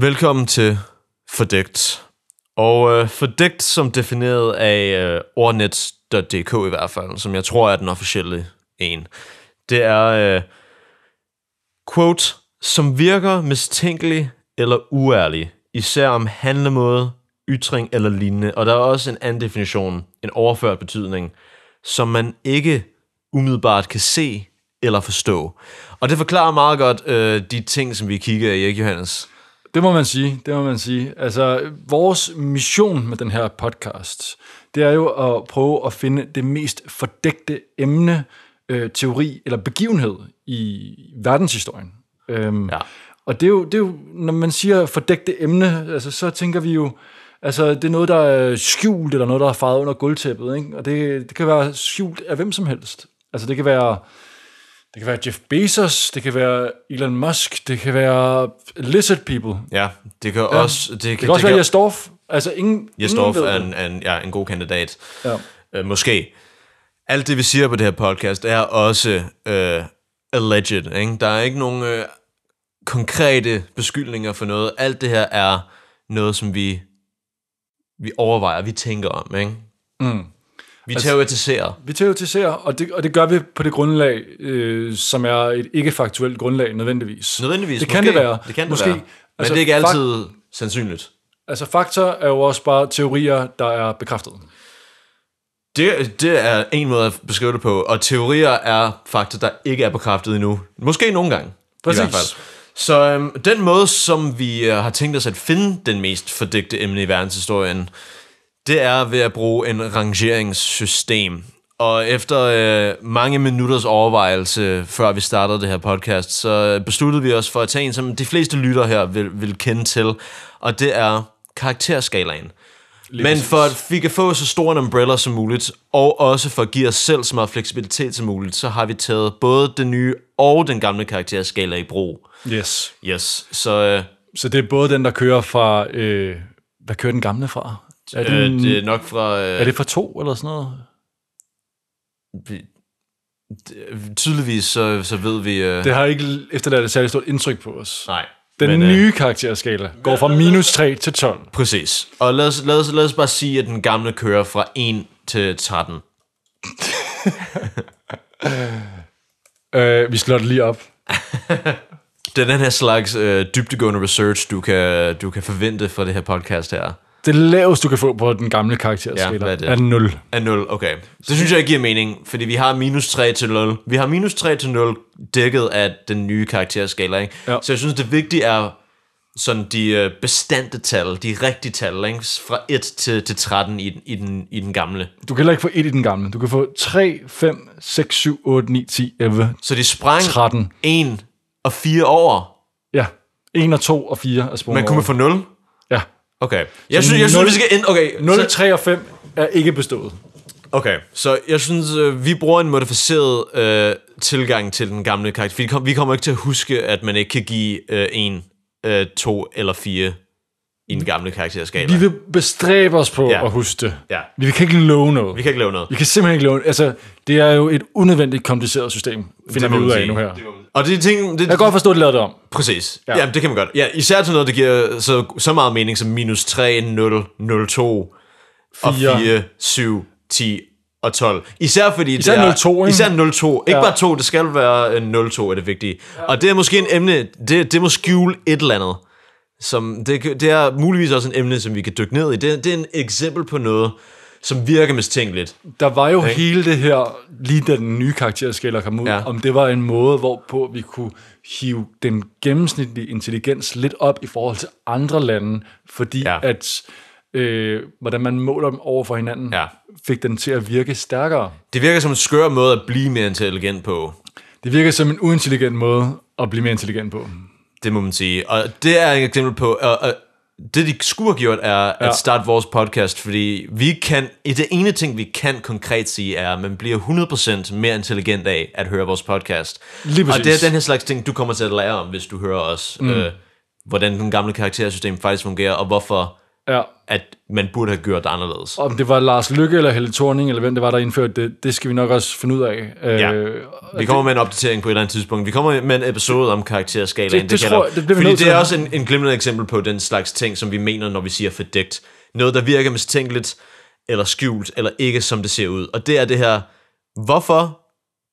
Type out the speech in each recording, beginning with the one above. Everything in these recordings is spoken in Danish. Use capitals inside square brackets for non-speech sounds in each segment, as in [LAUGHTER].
Velkommen til Fordægt. Og øh, Fordægt som defineret af øh, ordnet.dk i hvert fald, som jeg tror er den officielle en. Det er, øh, quote, som virker mistænkelig eller uærlig, især om handlemåde, ytring eller lignende. Og der er også en anden definition, en overført betydning, som man ikke umiddelbart kan se eller forstå. Og det forklarer meget godt øh, de ting, som vi kigger i, ikke Johannes? Det må man sige, det må man sige. Altså, vores mission med den her podcast, det er jo at prøve at finde det mest fordægte emne, øh, teori eller begivenhed i verdenshistorien. Øhm, Ja. Og det er, jo, det er jo, når man siger fordægte emne, altså, så tænker vi jo, altså det er noget, der er skjult, eller noget, der er faret under gulvtæppet, ikke? og det, det kan være skjult af hvem som helst. Altså det kan være, det kan være Jeff Bezos, det kan være Elon Musk, det kan være Lizard People, Ja, det kan ja. også... Det kan, det kan også være Jes Dorf. Altså ingen, Jesdorf ingen er det. en, en, ja, en god kandidat. Ja. Øh, måske. Alt det, vi siger på det her podcast, er også øh, alleged. Ikke? Der er ikke nogen øh, konkrete beskyldninger for noget. Alt det her er noget, som vi, vi overvejer, vi tænker om. Ikke? Mm. Vi altså, teoretiserer. Vi teoretiserer, og det, og det gør vi på det grundlag, øh, som er et ikke-faktuelt grundlag nødvendigvis. Nødvendigvis. Det kan måske. det være. Det kan det Måske. være. Men Altså, det er ikke fak- altid sandsynligt. Altså fakta er jo også bare teorier, der er bekræftet. Det, det er en måde at beskrive det på, og teorier er fakta, der ikke er bekræftet endnu. Måske nogle gange. Præcis. I hvert fald. Så øhm, den måde, som vi øh, har tænkt os at finde den mest fordægte emne i verdenshistorien, det er ved at bruge en rangeringssystem. Og efter øh, mange minutters overvejelse, før vi startede det her podcast, så besluttede vi os for at tage en, som de fleste lytter her vil, vil kende til, og det er karakterskalaen. Men præcis. for at vi kan få så stor en umbrella som muligt, og også for at give os selv så meget fleksibilitet som muligt, så har vi taget både den nye og den gamle karakterskala i brug. Yes. Yes, så øh, Så det er både den, der kører fra... Øh, hvad kører den gamle fra? Er det, øh, det er nok fra... Øh, er det fra to eller sådan noget? tydeligvis så, så ved vi... Øh, Det har ikke efterladt et særligt stort indtryk på os. nej. Den men, øh, nye karakterskala går fra minus 3 til 12. Præcis. Og lad os, lad, os, lad os bare sige, at den gamle kører fra 1 til 13. [LAUGHS] Øh, vi slår det lige op. [LAUGHS] Det er den her slags øh, dybdegående research, du kan, du kan forvente fra det her podcast her. Det laveste, du kan få på den gamle karakterskala, Ja, er er 0. Er 0, okay. Det synes jeg ikke giver mening, fordi vi har minus 3 til 0. Vi har minus 3 til 0 dækket af den nye karakterskala, ikke? Ja. Så jeg synes, det vigtige er sådan de øh, bestandte tal, de rigtige tal, ikke? Fra 1 til, til 13 i, den- i, den, i den gamle. Du kan heller ikke få 1 i den gamle. Du kan få 3, 5, 6, 7, 8, 9, 10, 11, Så de sprang 13. 1 og 4 over. Ja. 1 og 2 og 4 er sprunget Men kunne man få 0? Okay. Jeg synes, jeg synes, 0 vi skal ind... Okay, 0, så, 3 og 5 er ikke bestået. okay, så jeg synes, øh, vi bruger en modificeret øh, tilgang til den gamle karakter. Vi, kom, vi kommer ikke til at huske, at man ikke kan give øh, 1, øh, 2 eller 4 i den gamle karakterskala. Vi vil bestræbe os på Ja. at huske det. Ja. Vi kan ikke love noget. Vi kan ikke lave noget. Vi kan simpelthen ikke love Altså, det er jo et unødvendigt kompliceret system, finder vi ud af nu her. Og det er ting... Det, Jeg kan godt forstå, at det lavede det om. Præcis. Ja. Ja. Jamen, det kan man godt. Ja, især til noget, der giver så, så meget mening som minus 3, 0, 0, 2 og Fire. 4, 7, 10 og 12. Især fordi Især det er, 0,2, ikke? Især 0,2. Ikke Ja. bare 2, det skal være øh, 0,2 er det vigtige. Ja. Og det er måske en emne, det, det må skjule et eller andet. Som, det, det er muligvis også en emne, som vi kan dykke ned i. Det, det er en eksempel på noget, som virker mistænkeligt. Der var jo hele det her, lige da den nye karakterskala kom ud, Ja. om det var en måde, hvorpå vi kunne hive den gennemsnitlige intelligens lidt op i forhold til andre lande, fordi ja. at øh, hvordan man måler dem over for hinanden, Ja. fik den til at virke stærkere. Det virker som en skør måde at blive mere intelligent på. Det virker som en uintelligent måde at blive mere intelligent på. Det må man sige. Og det er et eksempel på, og, og det de skulle have gjort, er ja. at starte vores podcast, fordi vi kan, det ene ting, vi kan konkret sige, er, at man bliver 100% mere intelligent af at høre vores podcast. Lige Og præcis. det er den her slags ting, du kommer til at lære om, hvis du hører os, mm. øh, hvordan den gamle karaktersystem faktisk fungerer, og hvorfor Ja. at man burde have gjort det anderledes. Om det var Lars Lykke eller Helle Thorning, eller hvem det var, der indførte det, det skal vi nok også finde ud af. Ja. Øh, Vi kommer med en opdatering på et eller andet tidspunkt. Vi kommer med en episode om karakterskalaen. Det- det kalder- tror jeg- det Fordi det er også en, en glimrende eksempel på den slags ting, som vi mener, når vi siger fordækt. Noget, der virker mistænkeligt, eller skjult, eller ikke som det ser ud. Og det er det her, hvorfor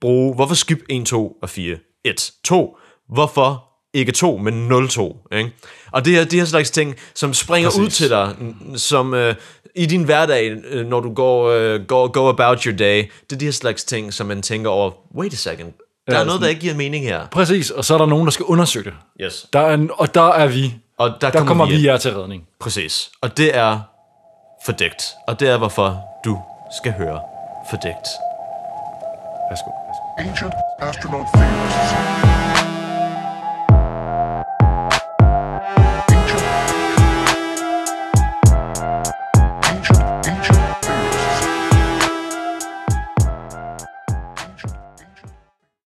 bruge, hvorfor skip 1, 2 og 4? 1. 2. Hvorfor ikke 2, men 0, 2? Ikke? Og det er de her slags ting, som springer Præcis. ud til dig, som øh, i din hverdag, øh, når du går, øh, går, go about your day, det er de her slags ting, som man tænker over, wait a second, der Ja, er noget, der ikke giver mening her. Præcis, og så er der nogen, der skal undersøge det. Yes. Der er, og der er vi. Og der, Der kommer vi ind. jer til redning. Præcis. Og det er fordækt. Og det er, hvorfor du skal høre fordækt. Værsgo. værsgo. Ancient astronaut theorists